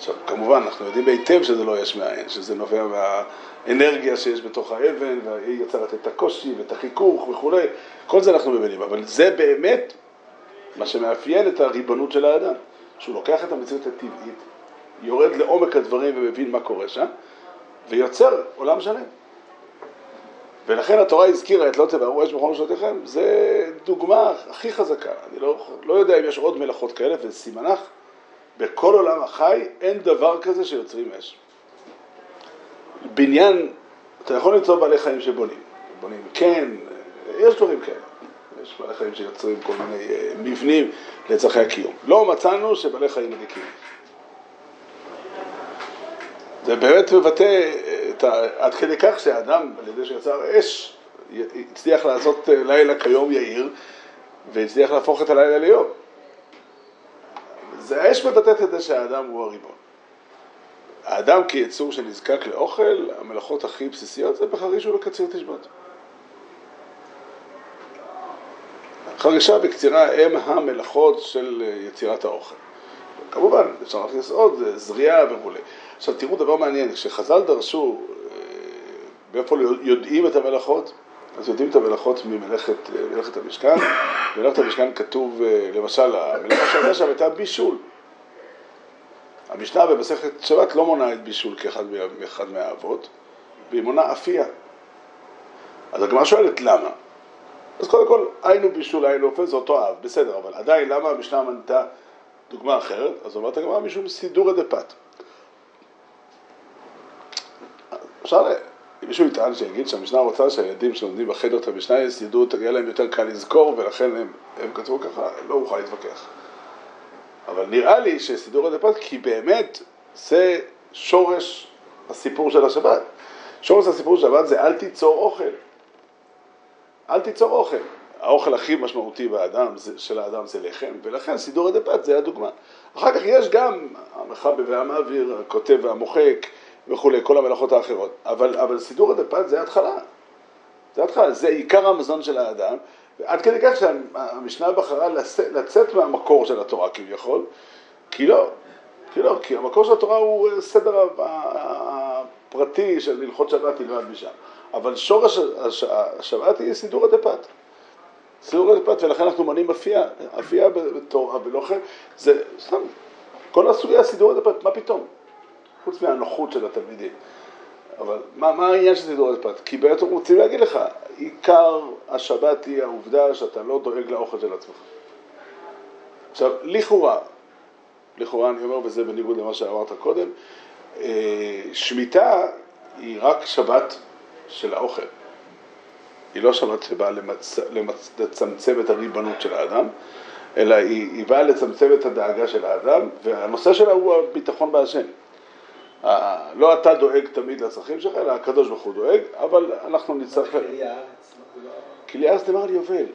עכשיו, כמובן, אנחנו יודעים היטב שזה לא יש מאין, שזה נובע מהאנרגיה שיש בתוך האבן, והיא יוצרת את הקושי ואת החיכוך וכולי, כל זה אנחנו מבינים, אבל זה באמת מה שמאפיין את הריבונות של האדם, שהוא לוקח את המציאות הטבעית, יורד לעומק הדברים ומבין מה קורה שם, ויוצר עולם שלם. ולכן התורה הזכירה את לא תבערו אש בכל משלותיכם, זה דוגמה הכי חזקה. אני לא, לא יודע אם יש עוד מלאכות כאלה, וסימנך, בכל עולם החי אין דבר כזה שיוצרים אש. בניין, אתה יכול למצוא בעלי חיים שבונים. בונים, כן, יש דברים כאלה. יש בעלי חיים שיוצרים כל מיני אה, מבנים לצרכי הקיום. לא מצאנו שבעלי חיים מדיקים. זה באמת מבטא את ה... עד כדי כך שהאדם, על ידי שיצר אש, הצליח לעשות אה, לילה כיום יאיר, והצליח להפוך את הלילה ליום. זה האש מבטאת את זה שהאדם הוא הריבון. האדם כיצור שנזקק לאוכל, המלאכות הכי בסיסיות זה בחריש ובקציר תשבות. חרישה וקצירה הם המלאכות של יצירת האוכל. כמובן, אפשר להכניס עוד, זריעה וכולי. עכשיו תראו דבר מעניין, כשחז"ל דרשו מאיפה יודעים את המלאכות, אז יודעים את המלאכות ממלאכת המשכן. במלאכת המשכן כתוב, למשל, המלאכה שהייתה שם הייתה בישול. המשנה במסכת שבת לא מונה את בישול כאחד מהאבות, והיא מונה אפייה. אז הגמרא שואלת למה? אז קודם כל, היינו בישול, היינו אופן, זה אותו אב, בסדר, אבל עדיין למה המשנה מנתה דוגמה אחרת? אז אומרת הגמרא משום סידורא דפת. אפשר, מישהו יטען שיגיד שהמשנה רוצה שהילדים שלומדים בחדר את המשנה ידעו, יהיה להם יותר קל לזכור ולכן הם, הם כתבו ככה, לא אוכל להתווכח. אבל נראה לי שסידור הדפת, כי באמת זה שורש הסיפור של השבת. שורש הסיפור של השבת זה אל תיצור אוכל. אל תיצור אוכל. האוכל הכי משמעותי באדם, של האדם זה לחם, ולכן סידור הדפת זה הדוגמה. אחר כך יש גם המחבר והמעביר, הכותב והמוחק וכולי, כל המלאכות האחרות. אבל, אבל סידור הדפת זה התחלה. זה התחלה, זה עיקר המזון של האדם, עד כדי כך שהמשנה בחרה לצאת מהמקור של התורה כביכול, כי לא, כי לא, כי המקור של התורה הוא סדר הפרטי של הלכות שבת נלמד משם, אבל שורש השבת היא סידור הדפת. סידור הדפת, ולכן אנחנו מונים אפייה, אפייה בתורה ולוחם, זה סתם, כל הסוגיה סידור הדפת, מה פתאום? חוץ מהנוחות של התלמידים. אבל מה, מה העניין של סידור הדפת? כי בעצם רוצים להגיד לך, עיקר השבת היא העובדה שאתה לא דואג לאוכל של עצמך. עכשיו, לכאורה, לכאורה אני אומר, וזה בניגוד למה שאמרת קודם, אה, שמיטה היא רק שבת של האוכל. היא לא שבת שבאה למצ... למצ... לצמצם את הריבונות של האדם, אלא היא, היא באה לצמצם את הדאגה של האדם, והנושא שלה הוא הביטחון בהשם. לא אתה דואג תמיד לצרכים שלך, אלא הקדוש ברוך הוא דואג, אבל אנחנו נצטרך... כלי הארץ נאמר על יובל.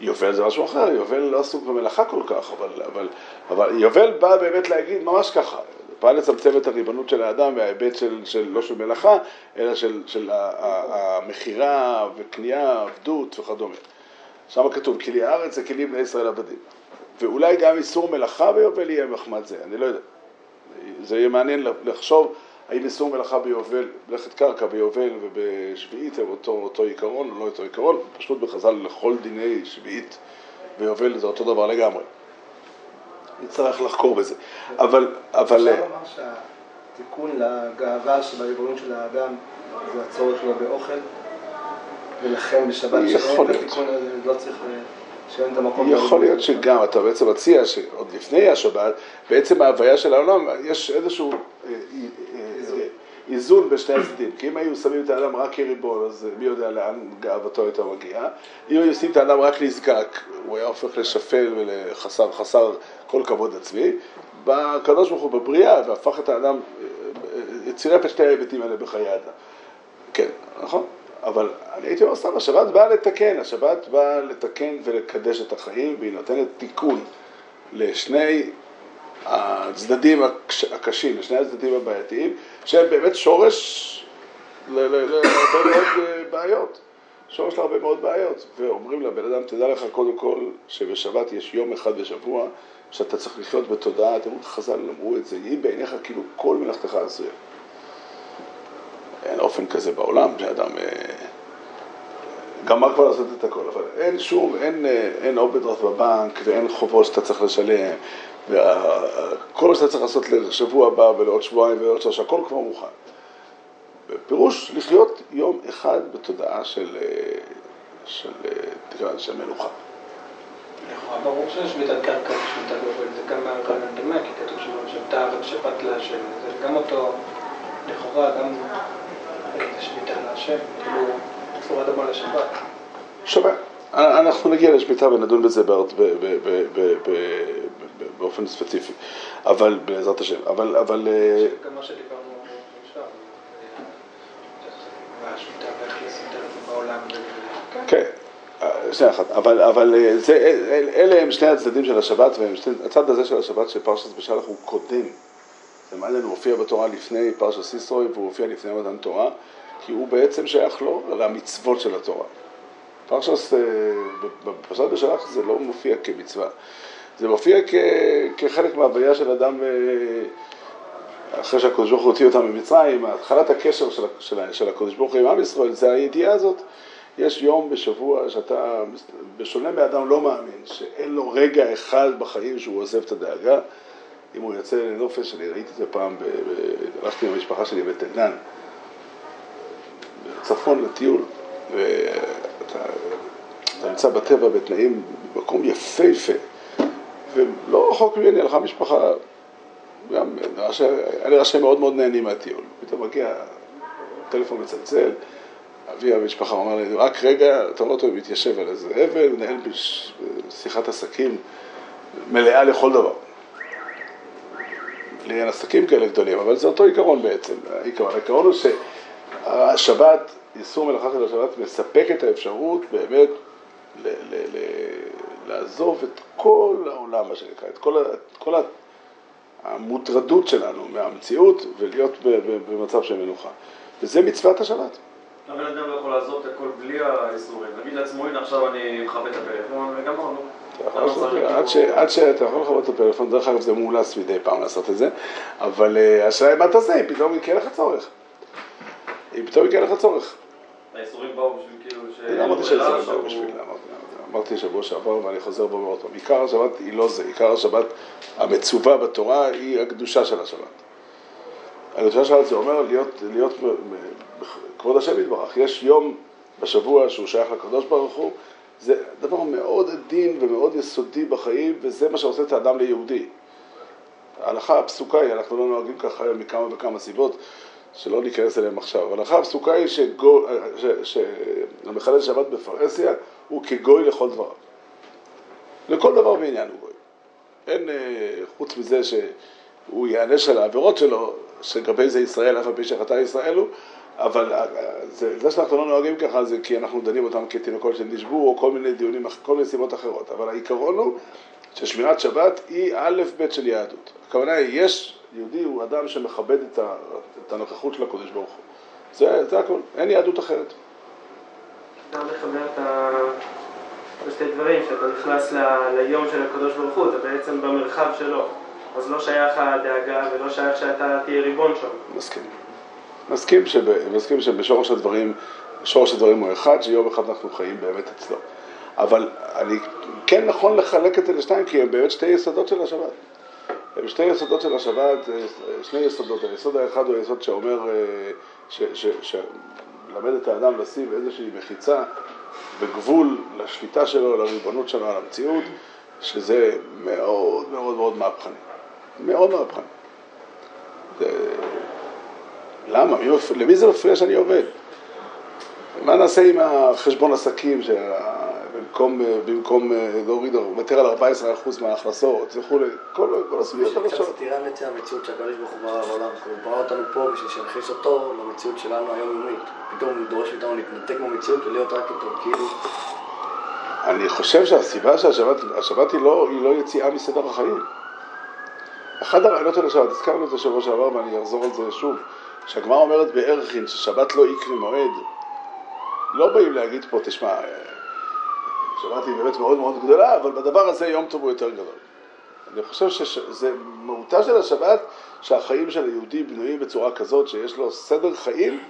יובל זה משהו אחר, יובל לא עסוק במלאכה כל כך, אבל, אבל, אבל יובל בא באמת להגיד ממש ככה, בא לצמצם את הריבונות של האדם מההיבט של, של לא של מלאכה, אלא של, של המכירה וקנייה, עבדות וכדומה. שם כתוב, כלי הארץ זה כלים בני ישראל עבדים. ואולי גם איסור מלאכה ביובל יהיה מחמד זה, אני לא יודע. זה יהיה מעניין לחשוב האם איסור מלאכה ביובל, מלאכת קרקע ביובל ובשביעית הם אותו, אותו עיקרון או לא אותו עיקרון, פשוט בחז"ל לכל דיני שביעית ויובל זה אותו דבר לגמרי. נצטרך לחקור בזה. אבל... אבל... אפשר לומר שהתיקון לגאווה שבריבונות של האדם זה הצורך שלו באוכל, ולכן בשבת את התיקון הזה לא צריך... שאין את המקום... יכול להיות שגם, אתה בעצם מציע שעוד לפני השבת, בעצם ההוויה של העולם, יש איזשהו איזון בשני הצדדים. כי אם היו שמים את האדם רק כריבון, אז מי יודע לאן גאוותו הייתה מגיעה. אם היו שמים את האדם רק נזקק, הוא היה הופך לשפל ולחסר חסר כל כבוד עצמי. בקדוש ברוך הוא בבריאה, והפך את האדם, צירף את שתי ההיבטים האלה בחיי האדם. כן, נכון? אבל אני הייתי אומר סתם, השבת באה לתקן, השבת באה לתקן ולקדש את החיים, והיא נותנת תיקון לשני הצדדים הקשים, לשני הצדדים הבעייתיים, שהם באמת שורש להרבה מאוד בעיות. שורש להרבה מאוד בעיות. ואומרים לבן אדם, תדע לך קודם כל שבשבת יש יום אחד בשבוע שאתה צריך לחיות בתודעה, אתם חז"ל אמרו את זה, יהי בעיניך כאילו כל מלאכתך עשויה. אין אופן כזה בעולם שאדם גמר כבר לעשות את הכל, אבל אין שום, אין, אין אוברדרפט בבנק ואין חובות שאתה צריך לשלם וכל מה שאתה צריך לעשות לשבוע הבא ולעוד שבועיים ולעוד שלושה, הכל כבר מוכן. פירוש לחיות יום אחד בתודעה של, אה, של, אה, לזה, של מנוחה. לכאורה ברור שיש שמיטת קרקע ושמיטת גובל, זה גם מהרעיון דומה, כי כתוב שם שבת הארץ שבת להשם, זה גם אותו, לכאורה גם זה שמיטה להשם, כאילו צורה דומה לשבת. שווה. אנחנו נגיע לשמיטה ונדון בזה באופן ספציפי, אבל בעזרת השם, אבל, אבל אה, גם מה שדיברנו עכשיו, והשמיטה ואיך לשים את זה בעולם. כן, אה, שנייה אחת, אבל, אבל אה, זה, אל- אלה הם שני הצדדים של השבת, והצד הזה של השבת של פרשת בשלח הוא קודם. זה מעניין, הוא הופיע בתורה לפני פרשת סיסרוי והוא הופיע לפני מתן תורה, כי הוא בעצם שייך לו למצוות של התורה. פרשת, אה, בפרשת בשלח זה לא מופיע כמצווה, זה מופיע כ, כחלק מההוויה של אדם אה, אחרי שהקדוש ברוך הוא הוציא אותם ממצרים, התחלת הקשר של, של, של הקדוש ברוך הוא עם עם ישראל, זה הידיעה הזאת. יש יום בשבוע שאתה, בשונה מאדם לא מאמין, שאין לו רגע אחד בחיים שהוא עוזב את הדאגה, אם הוא יוצא לנופש, אני ראיתי את זה פעם, הלכתי עם המשפחה שלי בתל-דן, בצפון לטיול, ואתה אתה נמצא בטבע בתנאים, במקום יפהפה, ולא רחוק ממני הלכה משפחה, גם היה לי ראשי מאוד מאוד נהנים מהטיול, פתאום מגיע, טלפון מצלצל, אבי המשפחה אומר לי, רק רגע, אתה רואה אותו מתיישב על איזה אבל, מנהל בש- שיחת עסקים מלאה לכל דבר. לי אין עסקים כאלה גדולים, אבל זה אותו עיקרון בעצם. העיקרון, העיקרון הוא שהשבת, איסור מלאכה של השבת מספק את האפשרות באמת ל- ל- ל- לעזוב את כל העולם, מה שנקרא, את כל, את כל המוטרדות שלנו מהמציאות ולהיות במצב של מנוחה. וזה מצוות השבת. הבן אדם לא יכול לעזוב את הכל בלי האיסורים. נגיד לעצמו, הנה עכשיו אני מכבה את הפלאפון וגמרנו. את זה, עד עד שאתה יכול לכבות את הפלאפון, דרך אגב זה מאולץ מדי פעם לעשות את זה, אבל אה, השאלה היא מה תעשה, אם פתאום יקרה לך צורך. אם פתאום יקרה לך צורך. האיסורים באו בשביל כאילו ש... אני אמרתי שזה לא באו בשביל, אמרתי- אמרתי שבוע שעבר ואני חוזר ואומר עוד פעם, עיקר השבת היא לא זה, עיקר השבת המצווה בתורה היא הקדושה של השבת. הקדושה של השבת זה אומר להיות, כבוד השם יתברך, יש יום בשבוע שהוא שייך לקדוש ברוך הוא, זה דבר מאוד עדין ומאוד יסודי בחיים וזה מה שעושה את האדם ליהודי. ההלכה הפסוקה היא, אנחנו לא נוהגים ככה היום מכמה וכמה סיבות, שלא ניכנס אליהם עכשיו, אבל ההלכה הפסוקה היא שהמחלל שבת בפרהסיה הוא כגוי לכל דבריו. לכל דבר ועניין הוא גוי. אין, אה, חוץ מזה שהוא ייענש על העבירות שלו, שגבי זה ישראל, אף על פי שחטא ישראל הוא, אבל אה, זה, זה שאנחנו לא נוהגים ככה זה כי אנחנו דנים אותם כתינוקות שנשבו, או כל מיני דיונים, כל מיני סיבות אחרות, אבל העיקרון הוא ששמירת שבת היא א' ב' של יהדות. הכוונה היא, יש, יהודי הוא אדם שמכבד את, ה, את הנוכחות של הקדוש ברוך הוא. זה, זה הכל, אין יהדות אחרת. אפשר לחבר את ה... דברים, שאתה נכנס ל... ליום של הקדוש ברוך הוא, אתה בעצם במרחב שלו. אז לא שייך הדאגה ולא שייך שאתה תהיה ריבון שם. מסכים. מסכים, שב, מסכים שבשורש הדברים, שורש הדברים הוא אחד, שיום אחד אנחנו חיים באמת אצלו. אבל אני כן נכון לחלק את זה לשתיים, כי הם באמת שתי יסודות של השבת. הם שתי יסודות של השבת, אה, שני יסודות. היסוד האחד הוא היסוד שאומר, אה, שמלמד את האדם לשים איזושהי מחיצה וגבול לשליטה שלו, לריבונות שלו על המציאות, שזה מאוד מאוד מאוד מהפכני. מאוד מהפכני. זה- למה? מי. למי זה מפריע שאני עובד? מה נעשה עם החשבון עסקים שבמקום במקום אה, להוריד, לוותר על 14% מההכנסות וכולי, כל, כל הסוגיות קצת החדשות. סתירה בעצם המציאות שהקדוש ברוך הוא ברא בעולם. הוא ברא אותנו פה בשביל שנכניס אותו למציאות שלנו היומיומית. פתאום הוא דורש מאיתנו להתנתק מהמציאות ולהיות רק איתו, כאילו... אני חושב שהסיבה שהשבת השבת היא לא, היא לא יציאה מסדר החיים. אחד הרעיונות של השבת, הזכרנו את זה שבוע שעבר ואני אחזור על זה שוב, שהגמרא אומרת בערכין ששבת לא יקרי מועד, לא באים להגיד פה, תשמע, אה, שבת היא באמת מאוד מאוד גדולה, אבל בדבר הזה יום טוב הוא יותר גדול. אני חושב שזה מהותה של השבת, שהחיים של היהודי בנויים בצורה כזאת שיש לו סדר חיים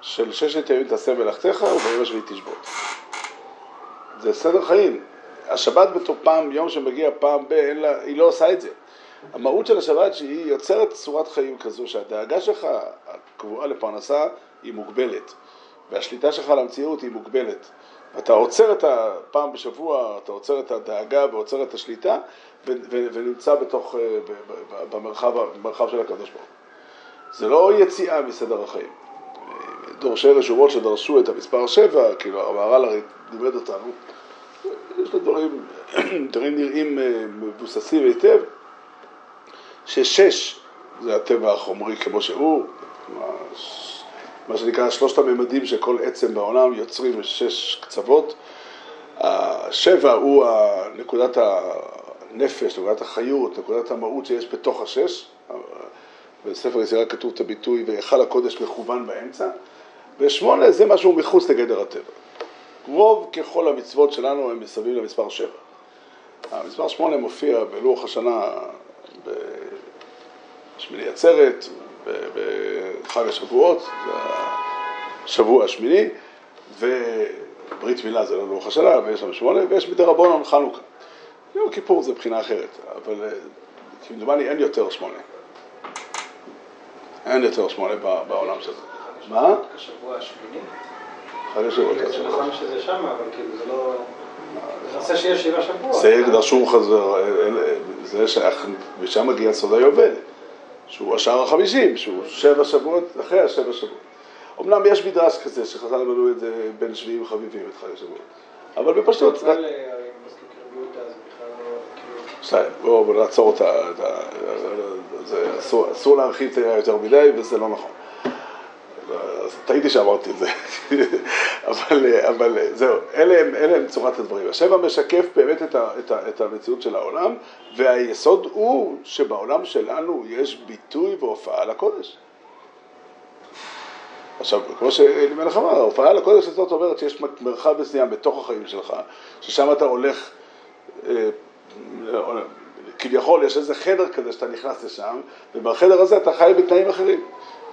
של ששת ימים תעשה מלאכתך וביום השביעי תשבות. זה סדר חיים. השבת בתור פעם, יום שמגיע פעם ב, לה, היא לא עושה את זה. המהות של השבת שהיא יוצרת צורת חיים כזו שהדאגה שלך הקבועה לפרנסה היא מוגבלת והשליטה שלך על המציאות היא מוגבלת. אתה עוצר את הפעם בשבוע, אתה עוצר את הדאגה ועוצר את השליטה ו- ו- ונמצא בתוך, אה, במרחב, במרחב של הקדוש ברוך. זה לא יציאה מסדר החיים. דורשי רשומות שדרשו את המספר שבע, כאילו המהר"ל הרי לימד אותנו, יש לו דברים, דברים נראים אה, מבוססים היטב, ששש זה הטבע החומרי כמו שהוא, מה, שנקרא שלושת הממדים שכל עצם בעולם יוצרים שש קצוות, השבע הוא נקודת הנפש, נקודת החיות, נקודת המהות שיש בתוך השש, בספר יצירה כתוב את הביטוי והיכל הקודש מכוון באמצע, ושמונה זה משהו מחוץ לגדר הטבע. רוב ככל המצוות שלנו הם מסביב למספר שבע. המספר שמונה מופיע בלוח השנה בשמיני עצרת, בחג השבועות, זה השבוע השמיני, וברית מילה זה לא לוח השנה, ויש לנו שמונה, ויש מדי רבונון חנוכה. יום כיפור זה מבחינה אחרת, אבל כמדומני אין יותר שמונה. אין יותר שמונה בעולם של זה. מה? השבוע השמיני? חג השבועות. זה נכון שזה שם, אבל כאילו זה לא... זה שיש שבע שבוע. זה דרשו חזר, זה שייך, ושם מגיע סוד היובל, שהוא השער החמישים, שהוא שבע שבועות אחרי השבע שבועות. אמנם יש מדרש כזה שחז"ל מנו את זה בין שביעים חביבים את חג השבועות, אבל בפשטות... זה בכלל לא... כאילו- בואו נעצור אותה, אסור להרחיב יותר מדי וזה לא נכון. אז טעיתי שאמרתי את זה, אבל, אבל זהו, אלה הם, אלה הם צורת הדברים. השבע משקף באמת את, ה, את, ה, את המציאות של העולם, והיסוד הוא שבעולם שלנו יש ביטוי והופעה לקודש. עכשיו, כמו שאלימלך אמר, ההופעה לקודש הזאת אומרת שיש מרחב מסוים בתוך החיים שלך, ששם אתה הולך, אה, כביכול יש איזה חדר כזה שאתה נכנס לשם, ובחדר הזה אתה חי בתנאים אחרים.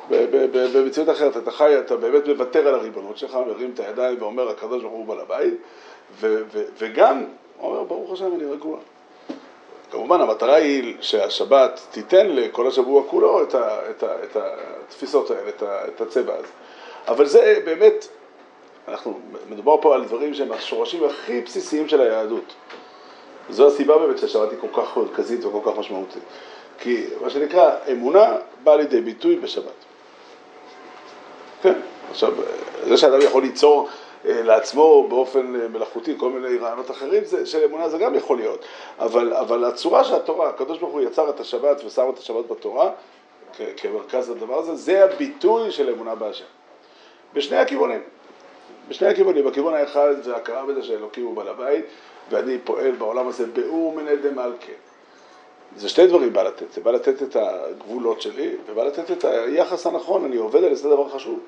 במציאות אחרת, אתה חי, אתה באמת מוותר על הריבונות שלך, מרים את הידיים ואומר, הקדוש ברוך הוא בעל הבית, וגם אומר, ברוך השם, אני רגוע. כמובן, המטרה היא שהשבת תיתן לכל השבוע כולו את, ה, את, ה, את התפיסות האלה, את, ה, את הצבע הזה. אבל זה באמת, אנחנו, מדובר פה על דברים שהם השורשים הכי בסיסיים של היהדות. זו הסיבה באמת שהשבת היא כל כך מרכזית וכל כך משמעותית. כי מה שנקרא, אמונה באה לידי ביטוי בשבת. כן, עכשיו, זה שאדם יכול ליצור לעצמו באופן מלאכותי כל מיני רעיונות אחרים זה, של אמונה זה גם יכול להיות, אבל, אבל הצורה שהתורה, הקדוש ברוך הוא יצר את השבת ושם את השבת בתורה כמרכז לדבר הזה, זה הביטוי של אמונה בהשם. בשני הכיוונים, בשני הכיוונים, בכיוון האחד זה הכרה בזה שאלוקים הוא בעל הבית ואני פועל בעולם הזה באור מני דמלכה. זה שתי דברים בא לתת, זה בא לתת את הגבולות שלי ובא לתת את היחס הנכון, אני עובד על זה דבר חשוב.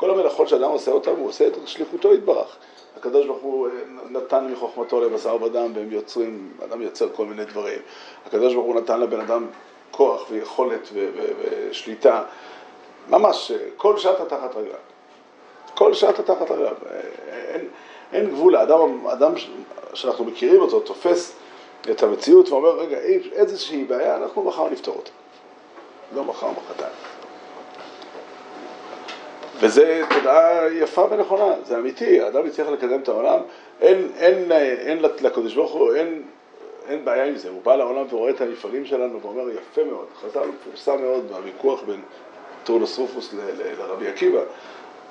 כל המלאכות שאדם עושה אותם, הוא עושה את שליחותו יתברך. הקדוש ברוך הוא נתן מחוכמתו לבשר ודם והם יוצרים, אדם יוצר כל מיני דברים. הקדוש ברוך הוא נתן לבן אדם כוח ויכולת ו- ו- ושליטה, ממש, כל שעתה תחת רגליו. כל שעתה תחת רגליו. אין, אין גבול, האדם, אדם שאנחנו מכירים אותו, תופס את המציאות ואומר, רגע, איזושהי בעיה, אנחנו מחר נפתור אותה. לא מחר, מחרתיים. וזה תודעה יפה ונכונה, זה אמיתי, האדם יצליח לקדם את העולם, אין, אין, אין לקדוש ברוך הוא, אין, אין בעיה עם זה, הוא בא לעולם ורואה את המפעלים שלנו ואומר יפה מאוד, חז"ל מפורסם מאוד בוויכוח בין טורנוס רופוס לרבי עקיבא,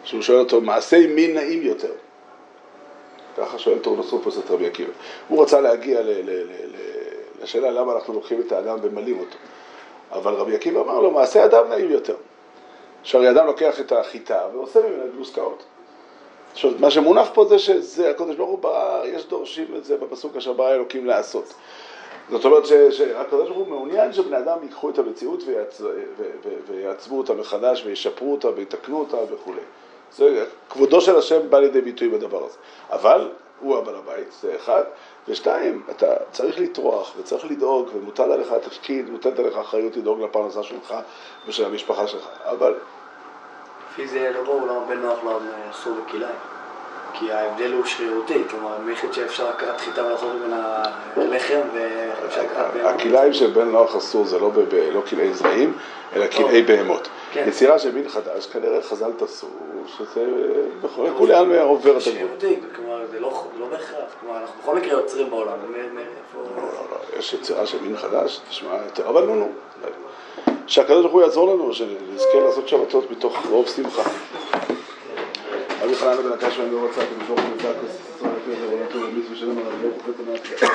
שהוא שואל אותו, מעשי מי נאים יותר? ככה שואל טורנוס רופוס את רבי עקיבא. הוא רצה להגיע ל, ל, ל, ל, לשאלה למה אנחנו לוקחים את האדם ומלים אותו, אבל רבי עקיבא אמר לו, מעשי אדם נאים יותר. שהרי אדם לוקח את החיטה ועושה ממנה גלוסקאות. עכשיו, מה שמונח פה זה שזה, הקדוש ברוך הוא ברא, יש דורשים את זה בפסוק אשר ברא אלוקים לעשות. זאת אומרת שהקדוש ברוך הוא מעוניין שבני אדם ייקחו את המציאות ויעצ... ויעצבו אותה מחדש וישפרו אותה ויתקנו אותה וכולי. זה, כבודו של השם בא לידי ביטוי בדבר הזה. אבל הוא הבעל הבית, זה אחד. ושתיים, אתה צריך לטרוח וצריך לדאוג ומוטל עליך התפקיד, מוטלת עליך אחריות לדאוג לפרנסה שלך ושל המשפחה שלך. אבל לפי זה לא ברור למה בן נוח לא אסור בכלאיים. כי ההבדל הוא שרירותי, כלומר, מיכד שאפשר לקחת חיטה ולעשות ממנה הלחם ואפשר לקחת. הכלאיים של בן נוח אסור זה לא, לא כלאי זרעים, אלא כלאי בהמות. כן. יצירה של מין חדש, כנראה חז"ל תעשו, שזה בכל כולי עלמא עובר את הגבול. יהודי, כלומר, זה לא לא בהכרח. כלומר, אנחנו בכל מקרה יוצרים בעולם. לא, לא, יש יצירה של מין חדש, תשמע יותר, אבל נו נו. שהקדוש ברוך הוא יעזור לנו, שנזכה לעשות שבתות מתוך רוב שמחה. אבי חנן בן הקש ואני לא רוצה, אתם שורקים את זה, הכוס ישראל, פרק, עולם טוב, מישהו שלום, הרב לא קופץ המעט.